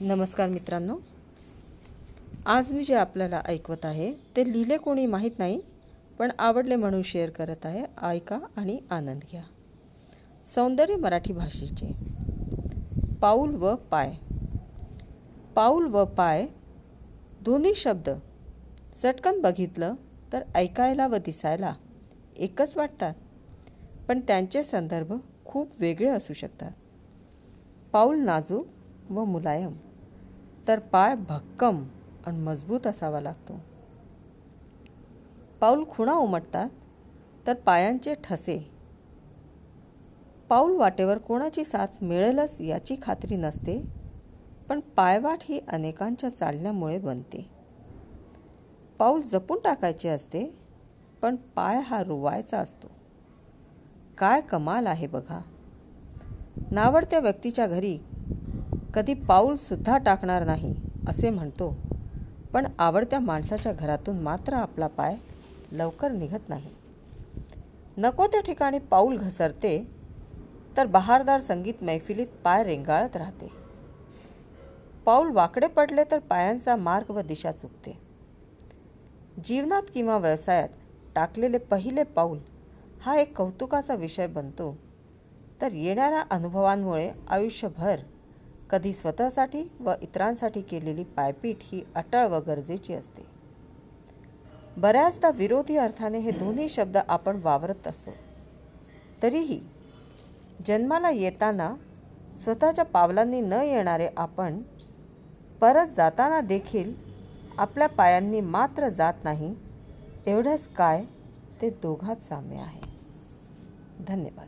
नमस्कार मित्रांनो. आज मी जे आपल्याला ऐकवत आहे ते लिहिले कोणी माहीत नाही पण आवडले म्हणून शेअर करत आहे ऐका आणि आनंद घ्या. सौंदर्य मराठी भाषेचे. पाऊल व पाय. पाऊल व पाय दोन्ही शब्द. चटकन बघितलं तर ऐकायला व दिसायला एकच वाटतात पण त्यांचे संदर्भ खूप वेगळे असू शकतात. पाऊल नाजूक व मुलायम. तर पाय भक्कम आणि मजबूत असावा लागतो. पाऊल खुणा उमटतात तर पायांचे ठसे. पाऊल वाटेवर कोणाची साथ मिळेलच याची खात्री नसते पण पायवाट ही अनेकांच्या चालण्यामुळे बनते. पाऊल जपून टाकायचे असते पण पाय हा रुवायचा असतो. काय कमाल आहे बघा. नावडत्या व्यक्तीच्या घरी कधी पाऊलसुद्धा टाकणार नाही असे म्हणतो. पण आवडत्या माणसाच्या घरातून मात्र आपला पाय लवकर निघत नाही. नको त्या ठिकाणी पाऊल घसरते तर बहारदार संगीत मैफिलीत पाय रेंगाळत राहते. पाऊल वाकडे पडले तर पायांचा मार्ग व दिशा चुकते. जीवनात किंवा व्यवसायात टाकलेले पहिले पाऊल हा एक कौतुकाचा विषय बनतो. तर येणाऱ्या अनुभवांमुळे आयुष्यभर कधी स्वतःसाठी व इतरांसाठी केलेली पायपीट ही अटळ व गरजेची असते. बऱ्याचदा विरोधी अर्थाने हे दोन्ही शब्द आपण वावरत असतो तरीही जन्माला येताना स्वतःच्या पावलांनी न येणारे आपण परत जाताना देखील आपल्या पायांनी मात्र जात नाही एवढंच काय ते दोघात साम्य आहे. धन्यवाद.